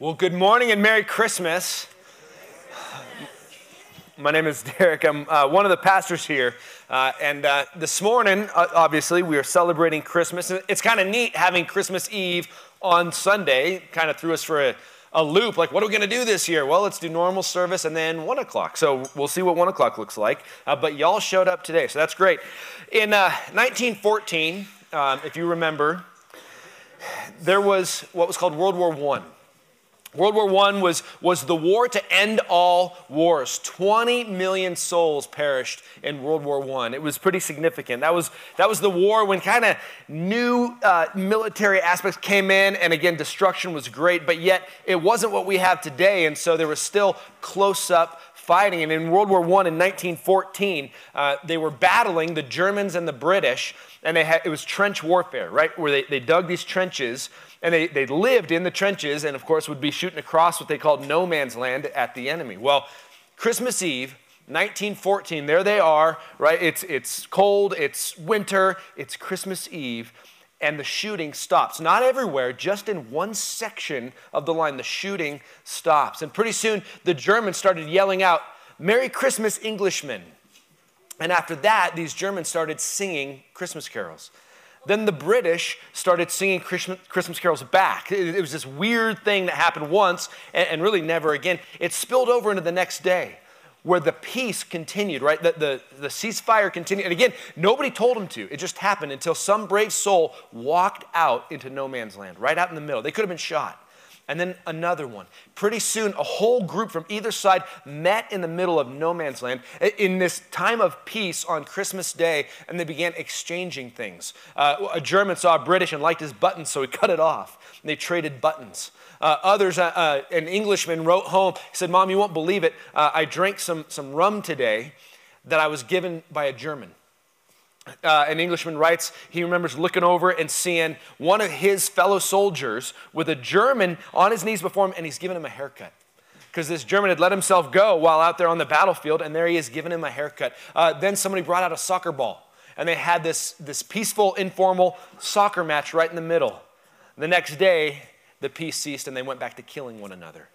Well, good morning and Merry Christmas. My name is Derek. I'm uh, one of the pastors here. Uh, and uh, this morning, obviously, we are celebrating Christmas. It's kind of neat having Christmas Eve on Sunday. Kind of threw us for a, a loop. Like, what are we going to do this year? Well, let's do normal service and then 1 o'clock. So we'll see what 1 o'clock looks like. Uh, but y'all showed up today, so that's great. In 1914, uh, um, if you remember, there was what was called World War I. World War I was, was the war to end all wars. 20 million souls perished in World War I. It was pretty significant. That was, that was the war when kind of new uh, military aspects came in, and again, destruction was great, but yet it wasn't what we have today, and so there was still close up fighting. And in World War I in 1914, uh, they were battling the Germans and the British, and they had, it was trench warfare, right? Where they, they dug these trenches and they, they lived in the trenches and, of course, would be shooting across what they called no man's land at the enemy. Well, Christmas Eve, 1914, there they are, right? It's, it's cold, it's winter, it's Christmas Eve, and the shooting stops. Not everywhere, just in one section of the line, the shooting stops. And pretty soon, the Germans started yelling out, Merry Christmas, Englishmen. And after that, these Germans started singing Christmas carols. Then the British started singing Christmas carols back. It was this weird thing that happened once and really never again. It spilled over into the next day where the peace continued, right? The, the, the ceasefire continued. And again, nobody told them to. It just happened until some brave soul walked out into no man's land, right out in the middle. They could have been shot and then another one. Pretty soon, a whole group from either side met in the middle of no man's land in this time of peace on Christmas Day, and they began exchanging things. Uh, a German saw a British and liked his buttons, so he cut it off. And they traded buttons. Uh, others, uh, uh an Englishman wrote home, said, Mom, you won't believe it. Uh, I drank some, some rum today that I was given by a German uh, an Englishman writes, he remembers looking over and seeing one of his fellow soldiers with a German on his knees before him, and he's giving him a haircut. Because this German had let himself go while out there on the battlefield, and there he is giving him a haircut. Uh, then somebody brought out a soccer ball, and they had this, this peaceful, informal soccer match right in the middle. The next day, the peace ceased, and they went back to killing one another.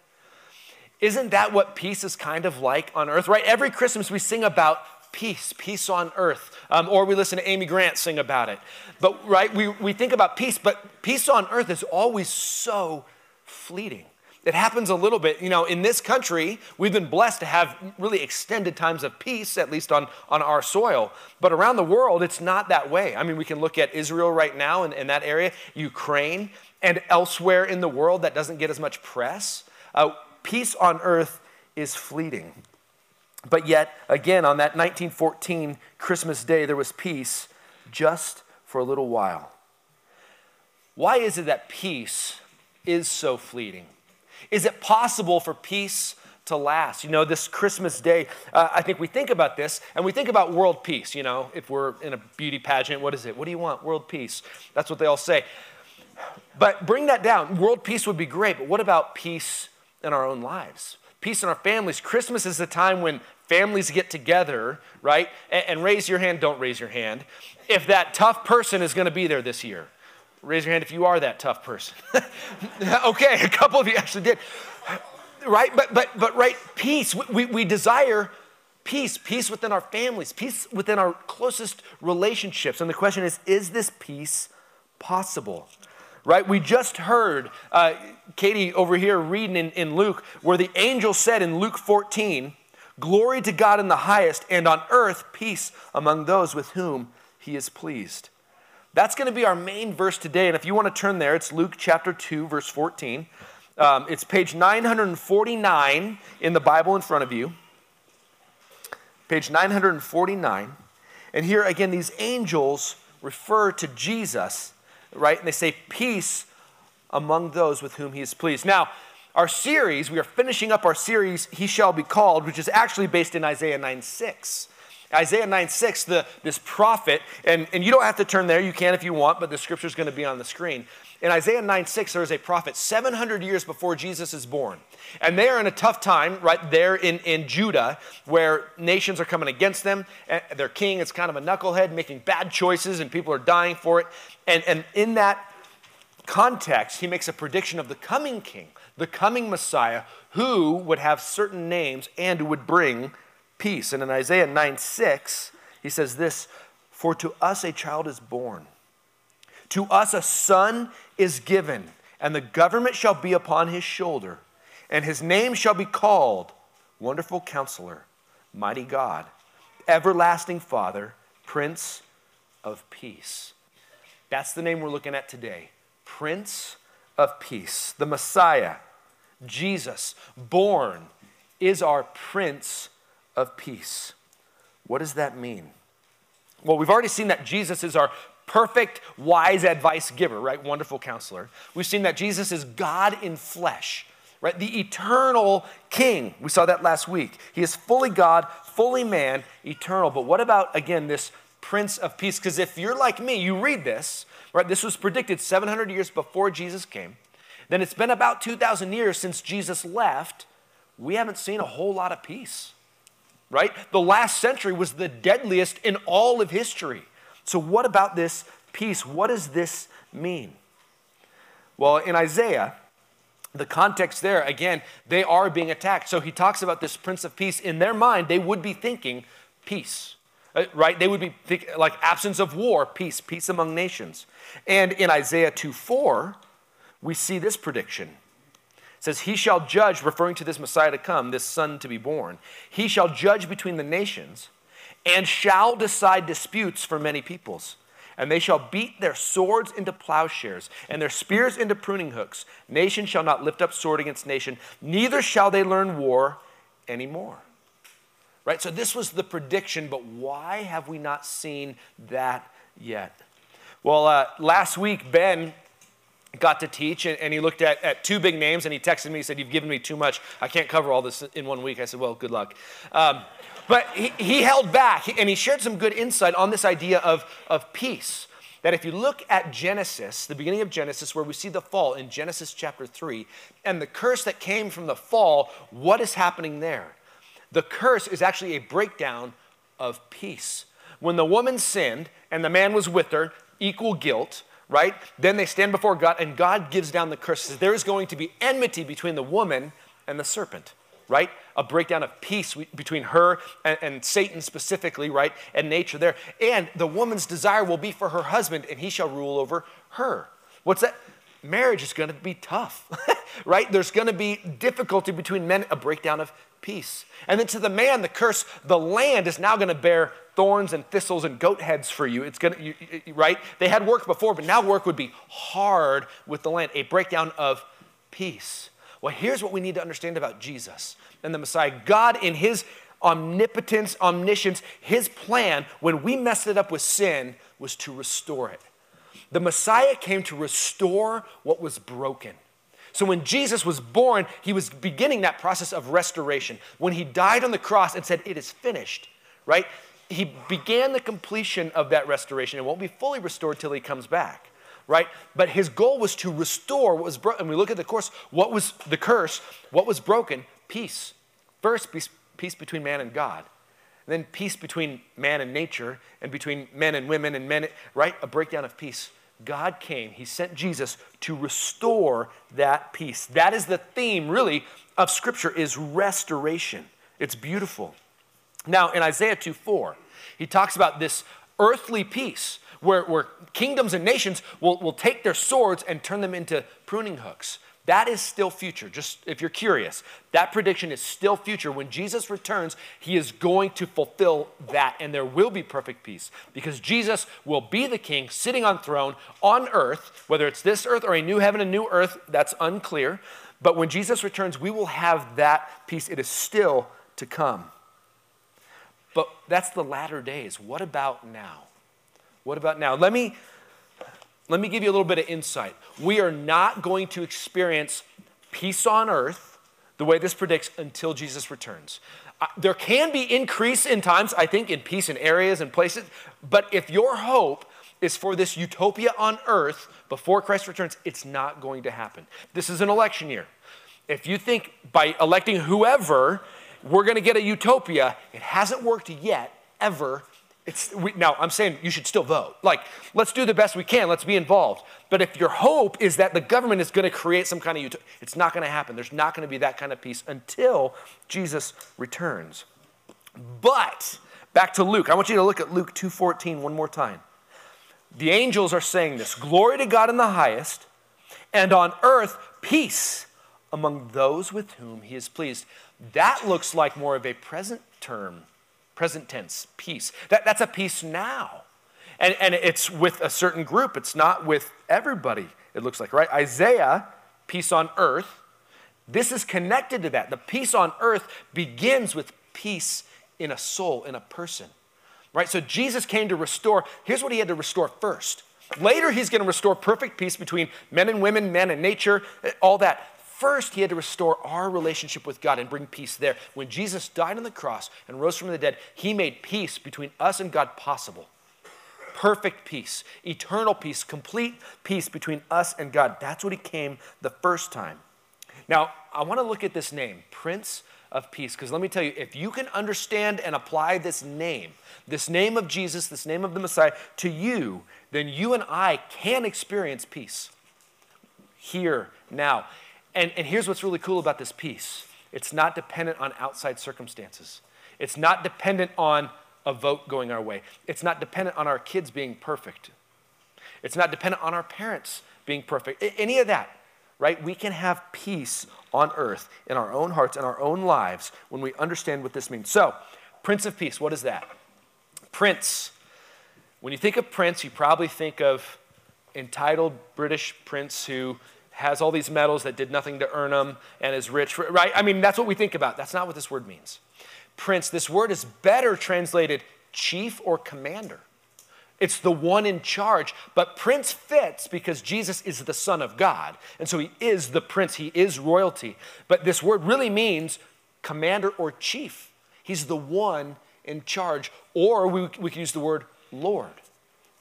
Isn't that what peace is kind of like on earth, right? Every Christmas we sing about peace, peace on earth. Um, or we listen to Amy Grant sing about it. But, right, we, we think about peace, but peace on earth is always so fleeting. It happens a little bit. You know, in this country, we've been blessed to have really extended times of peace, at least on, on our soil. But around the world, it's not that way. I mean, we can look at Israel right now in, in that area, Ukraine, and elsewhere in the world that doesn't get as much press. Uh, peace on earth is fleeting. But yet, again, on that 1914 Christmas day, there was peace just for a little while. Why is it that peace is so fleeting? Is it possible for peace to last? You know, this Christmas day, uh, I think we think about this and we think about world peace. You know, if we're in a beauty pageant, what is it? What do you want? World peace. That's what they all say. But bring that down. World peace would be great, but what about peace in our own lives? Peace in our families. Christmas is the time when families get together, right? And, and raise your hand, don't raise your hand. If that tough person is going to be there this year, raise your hand if you are that tough person. okay, a couple of you actually did. Right? But, but, but right, peace. We, we desire peace, peace within our families, peace within our closest relationships. And the question is is this peace possible? Right? We just heard uh, Katie over here reading in, in Luke where the angel said in Luke 14, Glory to God in the highest, and on earth peace among those with whom he is pleased. That's going to be our main verse today. And if you want to turn there, it's Luke chapter 2, verse 14. Um, it's page 949 in the Bible in front of you. Page 949. And here again, these angels refer to Jesus, right? And they say, Peace among those with whom he is pleased. Now, our series, we are finishing up our series, He Shall Be Called, which is actually based in Isaiah 9 6. Isaiah 9 6, the, this prophet, and, and you don't have to turn there, you can if you want, but the scripture is going to be on the screen. In Isaiah 9 6, there is a prophet 700 years before Jesus is born. And they are in a tough time right there in, in Judah where nations are coming against them. Their king is kind of a knucklehead making bad choices and people are dying for it. And, and in that context, he makes a prediction of the coming king, the coming Messiah, who would have certain names and would bring peace. And in Isaiah 9 6, he says this For to us a child is born, to us a son is given, and the government shall be upon his shoulder, and his name shall be called Wonderful Counselor, Mighty God, Everlasting Father, Prince of Peace. That's the name we're looking at today. Prince of Peace, the Messiah, Jesus, born, is our Prince of Peace. What does that mean? Well, we've already seen that Jesus is our perfect, wise advice giver, right? Wonderful counselor. We've seen that Jesus is God in flesh, right? The eternal king. We saw that last week. He is fully God, fully man, eternal. But what about, again, this Prince of Peace? Because if you're like me, you read this Right? This was predicted 700 years before Jesus came. Then it's been about 2,000 years since Jesus left. We haven't seen a whole lot of peace. Right? The last century was the deadliest in all of history. So, what about this peace? What does this mean? Well, in Isaiah, the context there, again, they are being attacked. So he talks about this Prince of Peace. In their mind, they would be thinking peace. Uh, right? They would be like absence of war, peace, peace among nations. And in Isaiah 2 4, we see this prediction. It says, He shall judge, referring to this Messiah to come, this son to be born. He shall judge between the nations and shall decide disputes for many peoples. And they shall beat their swords into plowshares and their spears into pruning hooks. Nation shall not lift up sword against nation, neither shall they learn war anymore. Right? So this was the prediction, but why have we not seen that yet? Well, uh, last week, Ben got to teach and, and, he looked at, at two big names and he texted me, he said, You've given me too much. I can't cover all this in one week. I said, Well, good luck. Um, but he, he held back and he shared some good insight on this idea of, of peace. That if you look at Genesis, the beginning of Genesis, where we see the fall in Genesis chapter 3, and the curse that came from the fall, what is happening there? The curse is actually a breakdown of peace. When the woman sinned and the man was with her, equal guilt, right? Then they stand before God and God gives down the curse. There is going to be enmity between the woman and the serpent, right? A breakdown of peace between her and, and, Satan specifically, right? And nature there. And the woman's desire will be for her husband and he shall rule over her. What's that? Marriage is going to be tough, right? There's going to be difficulty between men, a breakdown of peace. And then to the man, the curse, the land is now going to bear thorns and thistles and goat heads for you. It's going to, right? They had work before, but now work would be hard with the land, a breakdown of peace. Well, here's what we need to understand about Jesus and the Messiah. God, in his omnipotence, omniscience, his plan, when we messed it up with sin, was to restore it. The Messiah came to restore what was broken. So when Jesus was born, he was beginning that process of restoration. When he died on the cross and said, It is finished, right? He began the completion of that restoration. It won't be fully restored till he comes back, right? But his goal was to restore what was broken. And we look at the course, what was the curse, what was broken? Peace. First, peace, peace between man and God. And then peace between man and nature, and between men and women and men, right? A breakdown of peace. God came, He sent Jesus to restore that peace. That is the theme, really, of Scripture is restoration. It's beautiful. Now, in Isaiah 2 4, he talks about this earthly peace where, where kingdoms and nations will, will take their swords and turn them into pruning hooks. That is still future. Just if you're curious, that prediction is still future. When Jesus returns, he is going to fulfill that, and there will be perfect peace because Jesus will be the king sitting on throne on earth, whether it's this earth or a new heaven and new earth, that's unclear. But when Jesus returns, we will have that peace. It is still to come. But that's the latter days. What about now? What about now? Let me let me give you a little bit of insight. We are not going to experience peace on earth the way this predicts until Jesus returns. Uh, there can be increase in times, I think, in peace in areas and places, but if your hope is for this utopia on earth before Christ returns, it's not going to happen. This is an election year. If you think by electing whoever, we're going to get a utopia, it hasn't worked yet, ever, It's, we, now, I'm saying you should still vote. Like, let's do the best we can. Let's be involved. But if your hope is that the government is going to create some kind of utopia, it's not going to happen. There's not going to be that kind of peace until Jesus returns. But back to Luke. I want you to look at Luke 2:14 one more time. The angels are saying this: "Glory to God in the highest, and on earth peace among those with whom he is pleased." That looks like more of a present term present tense, peace. That, that's a peace now. And, and it's with a certain group, it's not with everybody, it looks like, right? Isaiah, peace on earth, this is connected to that. The peace on earth begins with peace in a soul, in a person, right? So Jesus came to restore, here's what he had to restore first. Later, he's going to restore perfect peace between men and women, men and nature, eh, all that. First, he had to restore our relationship with God and bring peace there. When Jesus died on the cross and rose from the dead, he made peace between us and God possible. Perfect peace, eternal peace, complete peace between us and God. That's what he came the first time. Now, I want to look at this name, Prince of Peace, because let me tell you, if you can understand and apply this name, this name of Jesus, this name of the Messiah, to you, then you and I can experience peace here, now. And, and here's what's really cool about this peace it's not dependent on outside circumstances, it's not dependent on a vote going our way, it's not dependent on our kids being perfect, it's not dependent on our parents being perfect, any of that. Right? We can have peace on earth in our own hearts and our own lives when we understand what this means. So, Prince of Peace, what is that? Prince. When you think of Prince, you probably think of entitled British prince who has all these medals that did nothing to earn them and is rich, right? I mean, that's what we think about. That's not what this word means. Prince, this word is better translated chief or commander. It's the one in charge. But prince fits because Jesus is the Son of God. And so he is the prince, he is royalty. But this word really means commander or chief. He's the one in charge. Or we, we can use the word Lord.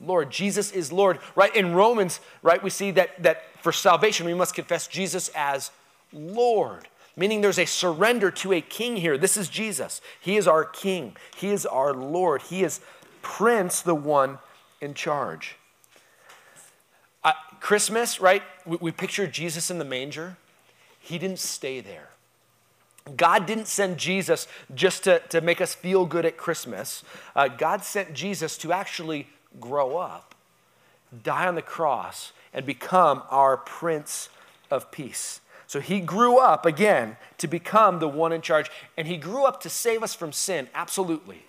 Lord. Jesus is Lord. Right? In Romans, right, we see that, that for salvation we must confess Jesus as Lord. Meaning there's a surrender to a king here. This is Jesus. He is our king. He is our Lord. He is Prince, the one in charge. Uh, Christmas, right? We, we picture Jesus in the manger. He didn't stay there. God didn't send Jesus just to, to make us feel good at Christmas. Uh, God sent Jesus to actually grow up, die on the cross, and become our Prince of Peace. So he grew up again to become the one in charge, and he grew up to save us from sin, absolutely.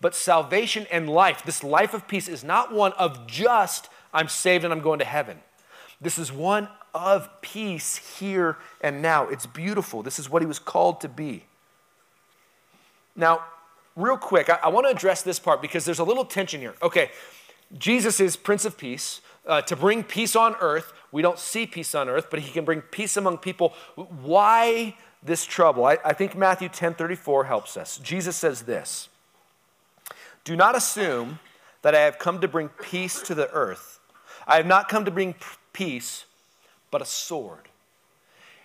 But salvation and life, this life of peace, is not one of just, I'm saved and I'm going to heaven. This is one of peace here and now. It's beautiful. This is what he was called to be. Now, real quick, I, I want to address this part because there's a little tension here. Okay, Jesus is Prince of Peace. Uh, to bring peace on earth, we don't see peace on earth, but he can bring peace among people. Why this trouble? I, I think Matthew 10 34 helps us. Jesus says this Do not assume that I have come to bring peace to the earth. I have not come to bring peace, but a sword.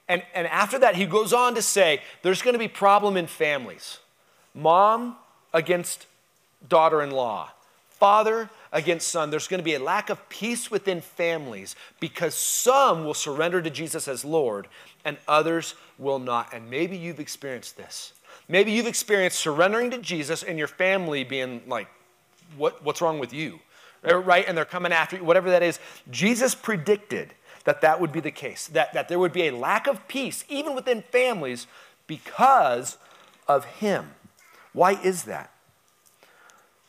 And, and after that, he goes on to say there's going to be problem in families mom against daughter in law, father against son. There's going to be a lack of peace within families because some will surrender to Jesus as Lord and others will not. And maybe you've experienced this. Maybe you've experienced surrendering to Jesus and your family being like, what, what's wrong with you? Er, right? And they're coming after you, whatever that is. Jesus predicted that that would be the case, that, that there would be a lack of peace, even within families, because of him. Why is that?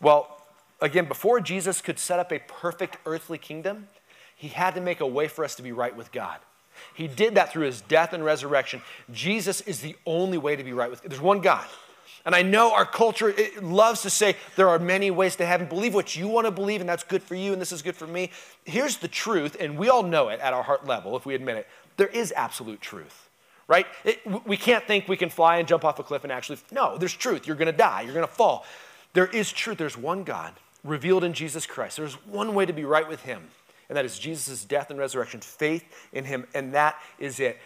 Well, again, before Jesus could set up a perfect earthly kingdom, he had to make a way for us to be right with God. He did that through his death and resurrection. Jesus is the only way to be right with God. There's one God. And I know our culture loves to say there are many ways to heaven. Believe what you want to believe, and that's good for you, and this is good for me. Here's the truth, and we all know it at our heart level if we admit it. There is absolute truth right? It, we can't think we can fly and jump off a cliff and actually, no, there's truth. You're going to die, you're going to fall. There is truth. There's one God revealed in Jesus Christ. There's one way to be right with Him, and that is Jesus' death and resurrection, faith in Him, and that is it.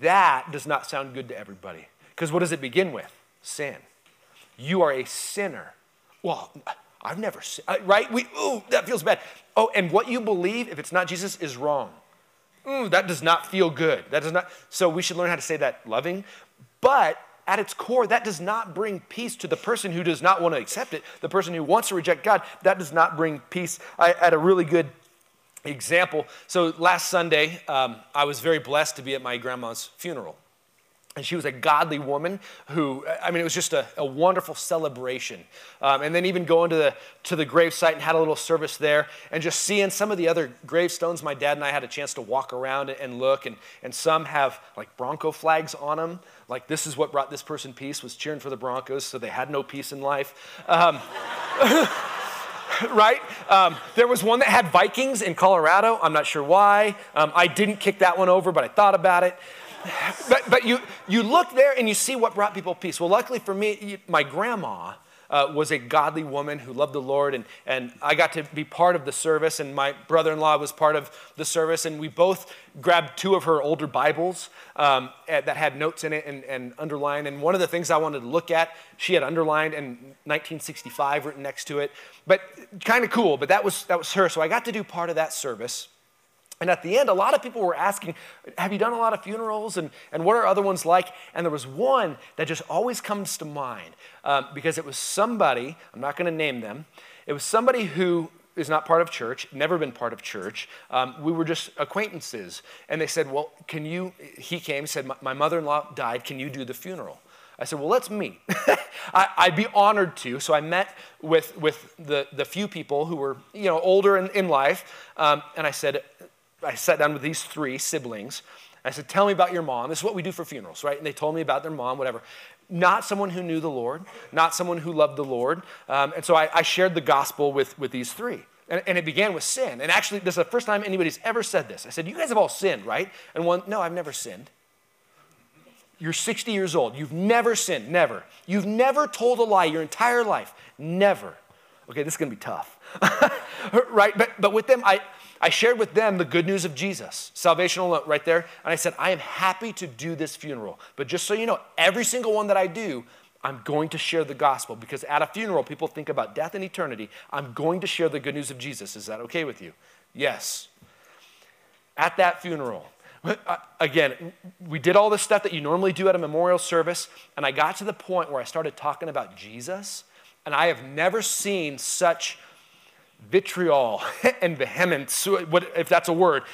That does not sound good to everybody. Because what does it begin with? Sin. You are a sinner. Well, I've never seen, right? We, ooh, that feels bad. Oh, and what you believe, if it's not Jesus, is wrong. Ooh, that does not feel good. That does not, so we should learn how to say that loving. But at its core, that does not bring peace to the person who does not want to accept it, the person who wants to reject God. That does not bring peace. I had a really good example. So last Sunday, um, I was very blessed to be at my grandma's funeral. And she was a godly woman who, I mean, it was just a, a wonderful celebration. Um, and then even going to the, to the gravesite and had a little service there and just seeing some of the other gravestones. My dad and I had a chance to walk around and look, and, and some have like Bronco flags on them. Like, this is what brought this person peace, was cheering for the Broncos, so they had no peace in life. Um, right? Um, there was one that had Vikings in Colorado. I'm not sure why. Um, I didn't kick that one over, but I thought about it but, but you, you look there and you see what brought people peace. Well, luckily for me, my grandma uh, was a godly woman who loved the Lord, and, and I got to be part of the service, and my brother in law was part of the service, and we both grabbed two of her older Bibles um, that had notes in it and, and underlined. And one of the things I wanted to look at, she had underlined and 1965 written next to it, but kind of cool, but that was, that was her. So I got to do part of that service. And at the end, a lot of people were asking, Have you done a lot of funerals? And, and what are other ones like? And there was one that just always comes to mind um, because it was somebody, I'm not going to name them, it was somebody who is not part of church, never been part of church. Um, we were just acquaintances. And they said, Well, can you? He came, said, My mother in law died. Can you do the funeral? I said, Well, let's meet. I, would be honored to. So I met with, with the, the few people who were you know, older in, in life. Um, and I said, I sat down with these three siblings. I said, Tell me about your mom. This is what we do for funerals, right? And they told me about their mom, whatever. Not someone who knew the Lord, not someone who loved the Lord. Um, and so I, I, shared the gospel with, with these three. And, and, it began with sin. And actually, this is the first time anybody's ever said this. I said, You guys have all sinned, right? And one, No, I've never sinned. You're 60 years old. You've never sinned, never. You've never told a lie your entire life, never. Okay, this is gonna be tough, right? But, but with them, I, I shared with them the good news of Jesus, salvational right there. And I said, I am happy to do this funeral. But just so you know, every single one that I do, I'm going to share the gospel because at a funeral, people think about death and eternity. I'm going to share the good news of Jesus. Is that okay with you? Yes. At that funeral, uh, again, we did all the stuff that you normally do at a memorial service, and I got to the point where I started talking about Jesus, and I have never seen such vitriol and vehemence, if that's a word,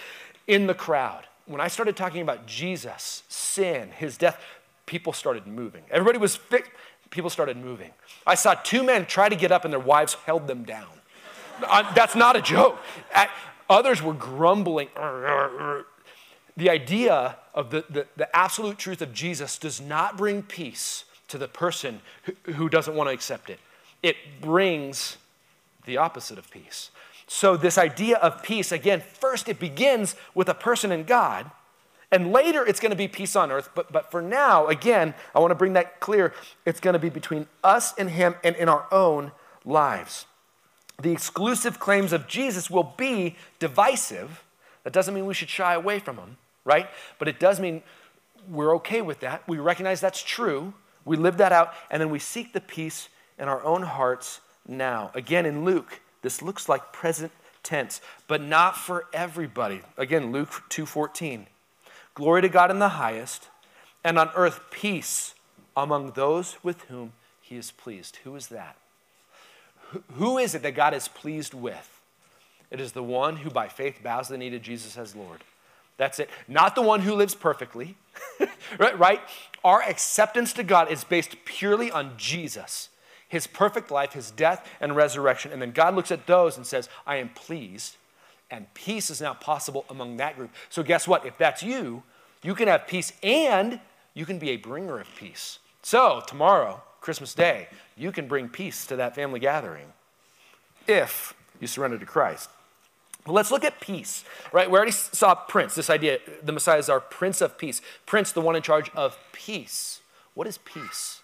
in the crowd. When I started talking about Jesus, sin, his death, people started moving. Everybody was people started moving. I saw two men try to get up and their wives held them down. Uh, that's not a joke. Others were grumbling. The idea of the, the, the, absolute truth of Jesus does not bring peace to the person who, who doesn't want to accept it. It brings the opposite of peace. So, this idea of peace, again, first it begins with a person in God, and later it's going to be peace on earth. But, but for now, again, I want to bring that clear. It's going to be between us and Him and in our own lives. The exclusive claims of Jesus will be divisive. That doesn't mean we should shy away from them, right? But it does mean we're okay with that. We recognize that's true. We live that out, and then we seek the peace in our own hearts now. Again, in Luke, this looks like present tense, but not for everybody. Again, Luke 2:14. Glory to God in the highest, and on earth peace among those with whom he is pleased. Who is that? Who is it that God is pleased with? It is the one who by faith bows the knee to Jesus as Lord. That's it. Not the one who lives perfectly, right? right? Our acceptance to God is based purely on Jesus his perfect life, his death and resurrection. And then God looks at those and says, I am pleased. And peace is now possible among that group. So, guess what? If that's you, you can have peace and you can be a bringer of peace. So, tomorrow, Christmas Day, you can bring peace to that family gathering if you surrender to Christ. Let's look at peace, right? We already saw Prince, this idea, the Messiah is our Prince of Peace. Prince, the one in charge of peace. What is peace?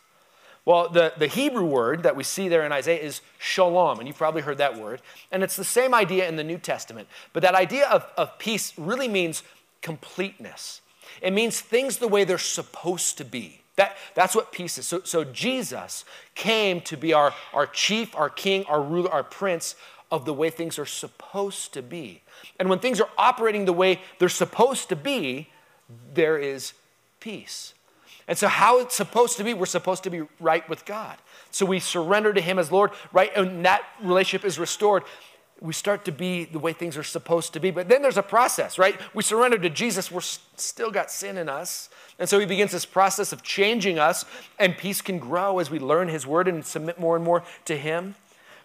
Well, the, the Hebrew word that we see there in Isaiah is shalom, and you've probably heard that word. And it's the same idea in the New Testament. But that idea of, of peace really means completeness, it means things the way they're supposed to be. That, that's what peace is. So, so Jesus came to be our, our chief, our king, our ruler, our prince of the way things are supposed to be. And when things are operating the way they're supposed to be, there is peace. And so, how it's supposed to be, we're supposed to be right with God. So, we surrender to Him as Lord, right? And that relationship is restored. We start to be the way things are supposed to be. But then there's a process, right? We surrender to Jesus, we're still got sin in us. And so He begins this process of changing us, and peace can grow as we learn His word and submit more and more to Him.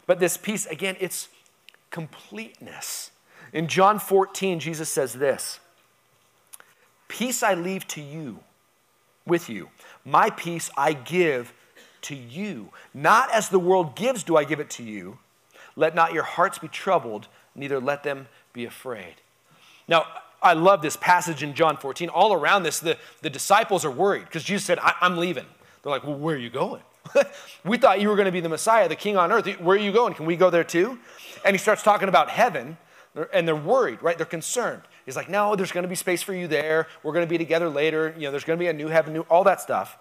But this peace, again, it's completeness. In John 14, Jesus says this Peace I leave to you with you. My peace I give to you. Not as the world gives, do I give it to you. Let not your hearts be troubled, neither let them be afraid. Now, I love this passage in John 14. All around this, the, the disciples are worried because Jesus said, I, am leaving. They're like, Well, where are you going? we thought you were going to be the Messiah, the King on earth. Where are you going? Can we go there too? And he starts talking about heaven, and they're worried, right? They're concerned. He's like, no, there's going to be space for you there. We're going to be together later. You know, there's going to be a new heaven, new, all that stuff.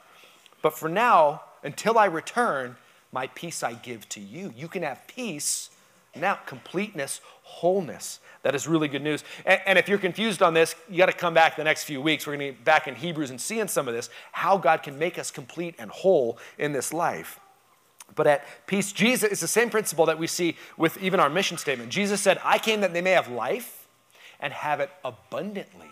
But for now, until I return, my peace I give to you. You can have peace now, completeness, wholeness. That is really good news. And, and if you're confused on this, you got to come back the next few weeks. We're going to be back in Hebrews and seeing some of this, how God can make us complete and whole in this life. But at peace, Jesus is the same principle that we see with even our mission statement. Jesus said, I came that they may have life and have it abundantly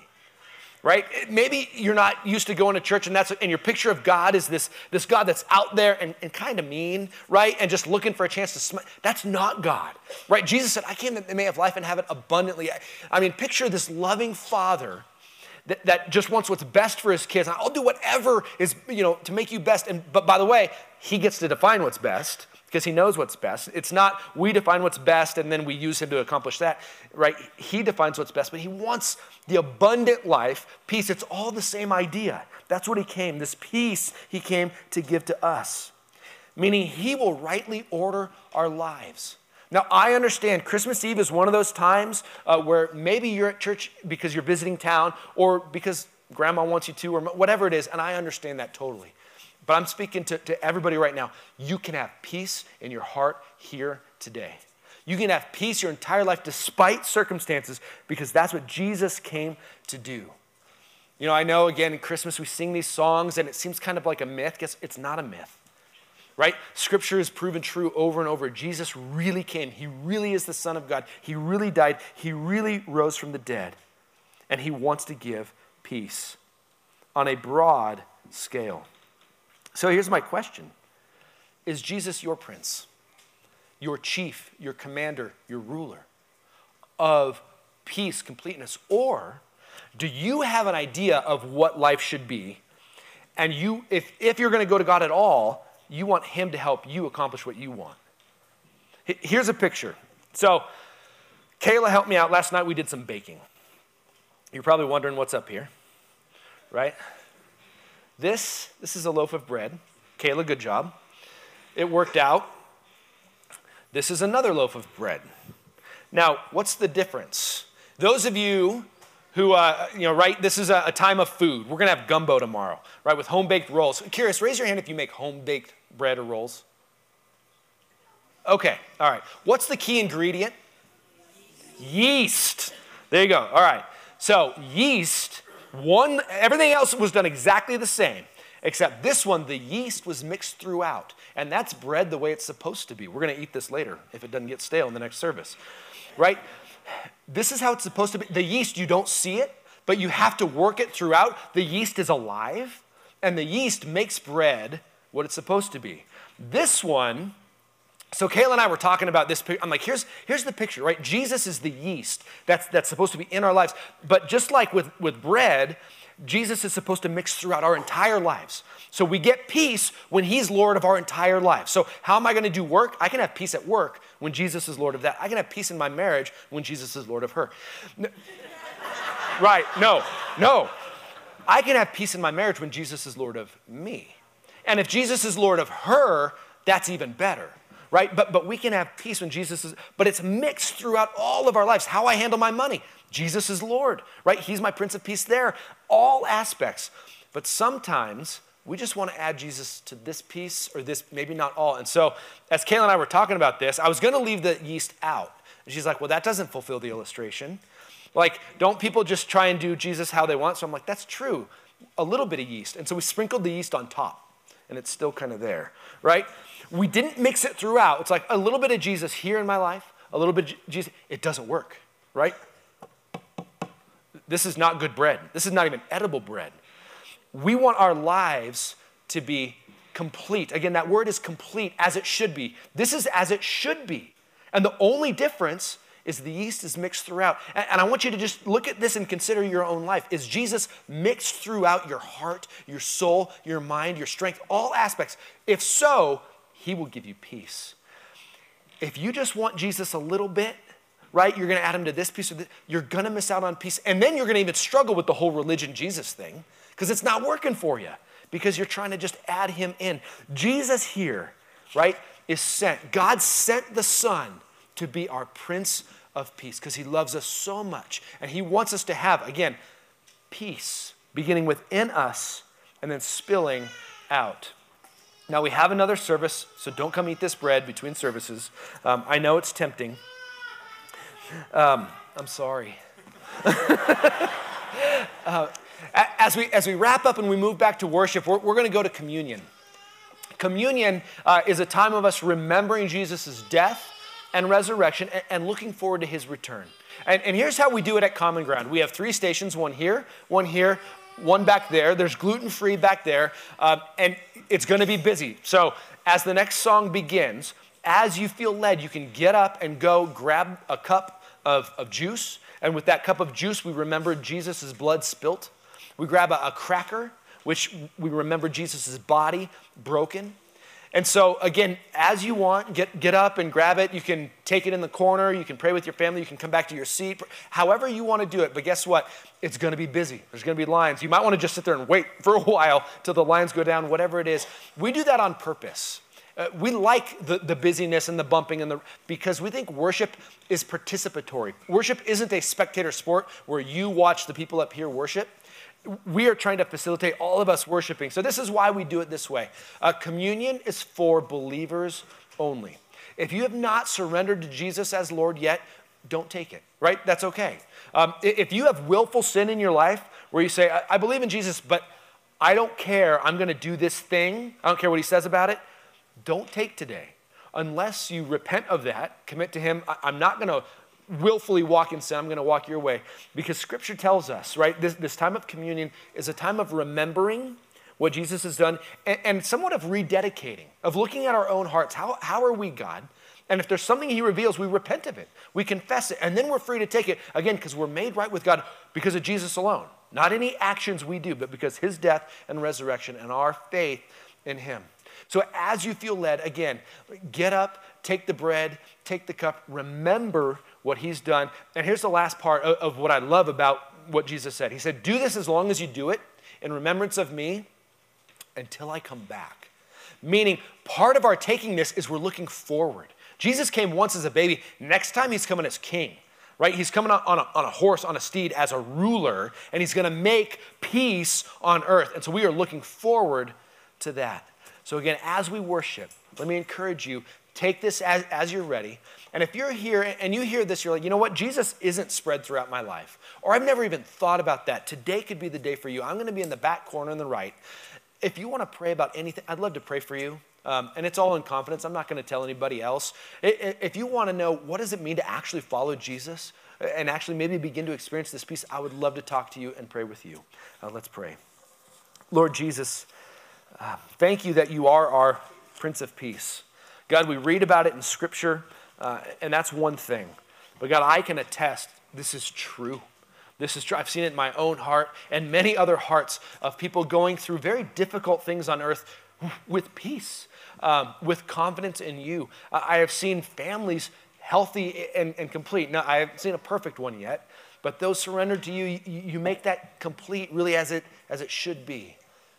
right? Maybe you're not used to going to church and that's and your picture of god is this this god that's out there and, and kind of mean right? And just looking for a chance to sm- that's not god right? Jesus said i came that they may have life and have it abundantly. I, I mean picture this loving father that, that just wants what's best for his kids. I'll do whatever is you know to make you best. And but by the way he gets to define what's best because he knows what's best. It's not we define what's best and then we use him to accomplish that, right? He defines what's best, but he wants the abundant life, peace. It's all the same idea. That's what he came, this peace he came to give to us, meaning he will rightly order our lives. Now, I understand Christmas Eve is one of those times uh, where maybe you're at church because you're visiting town or because grandma wants you to or whatever it is, and I understand that totally. But I'm speaking to, to everybody right now. You can have peace in your heart here today. You can have peace your entire life despite circumstances because that's what Jesus came to do. You know, I know again in Christmas we sing these songs and it seems kind of like a myth. Guess it's not a myth, right? Scripture is proven true over and over. Jesus really came. He really is the Son of God. He really died. He really rose from the dead. And He wants to give peace on a broad scale. So here's my question Is Jesus your prince, your chief, your commander, your ruler of peace, completeness? Or do you have an idea of what life should be? And you, if, if you're going to go to God at all, you want Him to help you accomplish what you want. Here's a picture. So, Kayla helped me out. Last night we did some baking. You're probably wondering what's up here, right? This, this is a loaf of bread. Kayla, good job. It worked out. This is another loaf of bread. Now, what's the difference? Those of you who, uh, you know, right, this is a, a time of food. We're going to have gumbo tomorrow, right, with home baked rolls. Curious, raise your hand if you make home baked bread or rolls. Okay, all right. What's the key ingredient? Yeast. There you go. All right. So, yeast one, everything else was done exactly the same, except this one, the yeast was mixed throughout. And that's bread the way it's supposed to be. We're going to eat this later if it doesn't get stale in the next service, right? This is how it's supposed to be. The yeast, you don't see it, but you have to work it throughout. The yeast is alive, and the yeast makes bread what it's supposed to be. This one, so Kayla and I were talking about this. I'm like, here's, here's the picture, right? Jesus is the yeast that's, that's supposed to be in our lives. But just like with, with bread, Jesus is supposed to mix throughout our entire lives. So we get peace when He's Lord of our entire lives. So, how am I going to do work? I can have peace at work when Jesus is Lord of that. I can have peace in my marriage when Jesus is Lord of her. No, right, no, no. I can have peace in my marriage when Jesus is Lord of me. And if Jesus is Lord of her, that's even better right? But, but we can have peace when Jesus is, but it's mixed throughout all of our lives. How I handle my money, Jesus is Lord, right? He's my Prince of Peace there, all aspects. But sometimes we just want to add Jesus to this piece or this, maybe not all. And so, as Kayla and I were talking about this, I was going to leave the yeast out. And she's like, well, that doesn't fulfill the illustration. Like, don't people just try and do Jesus how they want? So I'm like, that's true. A little bit of yeast. And so we sprinkled the yeast on top, and it's still kind of there, right? We didn't mix it throughout. It's like a little bit of Jesus here in my life, a little bit Jesus. It doesn't work, right? This is not good bread. This is not even edible bread. We want our lives to be complete. Again, that word is complete as it should be. This is as it should be. And the only difference is the yeast is mixed throughout. And I want you to just look at this and consider your own life. Is Jesus mixed throughout your heart, your soul, your mind, your strength, all aspects? If so, he will give you peace. If you just want Jesus a little bit, right, you're going to add him to this piece of this, you're going to miss out on peace. And then you're going to even struggle with the whole religion Jesus thing because it's not working for you because you're trying to just add him in. Jesus here, right, is sent. God sent the Son to be our Prince of Peace because he loves us so much. And he wants us to have, again, peace beginning within us and then spilling out. Now, we have another service, so don't come eat this bread between services. Um, I know it's tempting. Um, I'm sorry. uh, as we, as we wrap up and we move back to worship, we're, we're going to go to communion. Communion uh, is a time of us remembering Jesus' death and resurrection and, looking forward to his return. And, and here's how we do it at Common Ground we have three stations one here, one here, one back there. There's gluten free back there, uh, and it's going to be busy. So, as the next song begins, as you feel led, you can get up and go grab a cup of, of juice. And with that cup of juice, we remember Jesus' blood spilt. We grab a, a cracker, which we remember Jesus' body broken. And so, again, as you want, get, get up and grab it. You can take it in the corner. You can pray with your family. You can come back to your seat. However, you want to do it. But guess what? It's going to be busy. There's going to be lines. You might want to just sit there and wait for a while till the lines go down, whatever it is. We do that on purpose. Uh, we like the, the busyness and the bumping and the because we think worship is participatory. Worship isn't a spectator sport where you watch the people up here worship we are trying to facilitate all of us worshiping. So, this is why we do it this way. Uh, communion is for believers only. If you have not surrendered to Jesus as Lord yet, don't take it, right? That's okay. Um, if you have willful sin in your life where you say, I, I believe in Jesus, but I don't care, I'm going to do this thing, I don't care what he says about it, don't take today. Unless you repent of that, commit to him, I, I'm not going to willfully walk in sin, I'm going to walk your way. Because scripture tells us, right, this, this time of communion is a time of remembering what Jesus has done and, and, somewhat of rededicating, of looking at our own hearts. How, how are we, God? And if there's something He reveals, we repent of it, we confess it, and then we're free to take it again because we're made right with God because of Jesus alone. Not any actions we do, but because His death and resurrection and our faith in Him. So as you feel led, again, get up, take the bread, take the cup, remember what he's done. And here's the last part of, of what I love about what Jesus said He said, Do this as long as you do it in remembrance of me until I come back. Meaning, part of our taking this is we're looking forward. Jesus came once as a baby, next time he's coming as king right? He's coming on a, on a horse, on a steed as a ruler, and he's going to make peace on earth. And so we are looking forward to that. So, again, as we worship, let me encourage you take this as, as you're ready. And if you're here and you hear this, you're like, you know what? Jesus isn't spread throughout my life. Or I've never even thought about that. Today could be the day for you. I'm going to be in the back corner on the right. If you want to pray about anything, I'd love to pray for you. Um, and it's all in confidence. I'm not going to tell anybody else. If you want to know what does it mean to actually follow Jesus and actually maybe begin to experience this peace, I would love to talk to you and pray with you. Uh, let's pray. Lord Jesus, uh, thank you that you are our Prince of Peace. God, we read about it in Scripture. Uh, and that's one thing. But God, I can attest this is true. This is true. I've seen it in my own heart and many other hearts of people going through very difficult things on earth with peace, um, with confidence in you. I have seen families healthy and, and, complete. Now, I haven't seen a perfect one yet, but those surrendered to you, you, you make that complete really as it, as it should be.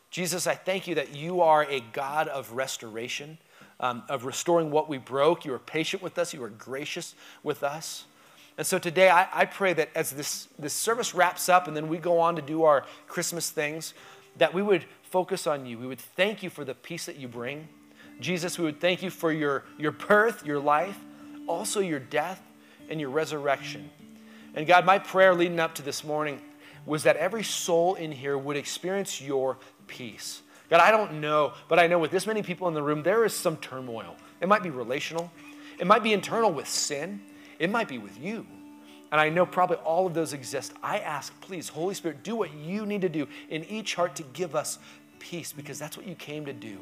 Jesus, I thank you that you are a God of restoration um, of restoring what we broke. You were patient with us, you were gracious with us. And so today, I, I pray that as this, this service wraps up and then we go on to do our Christmas things, that we would focus on you. We would thank you for the peace that you bring. Jesus, we would thank you for your, your birth, your life, also your death, and your resurrection. And God, my prayer leading up to this morning was that every soul in here would experience your peace. God, I don't know, but I know with this many people in the room, there is some turmoil. It might be relational, it might be internal with sin, it might be with you. And I know probably all of those exist. I ask, please, Holy Spirit, do what you need to do in each heart to give us peace because that's what you came to do.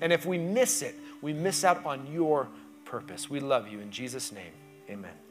And if we miss it, we miss out on your purpose. We love you. In Jesus' name, amen.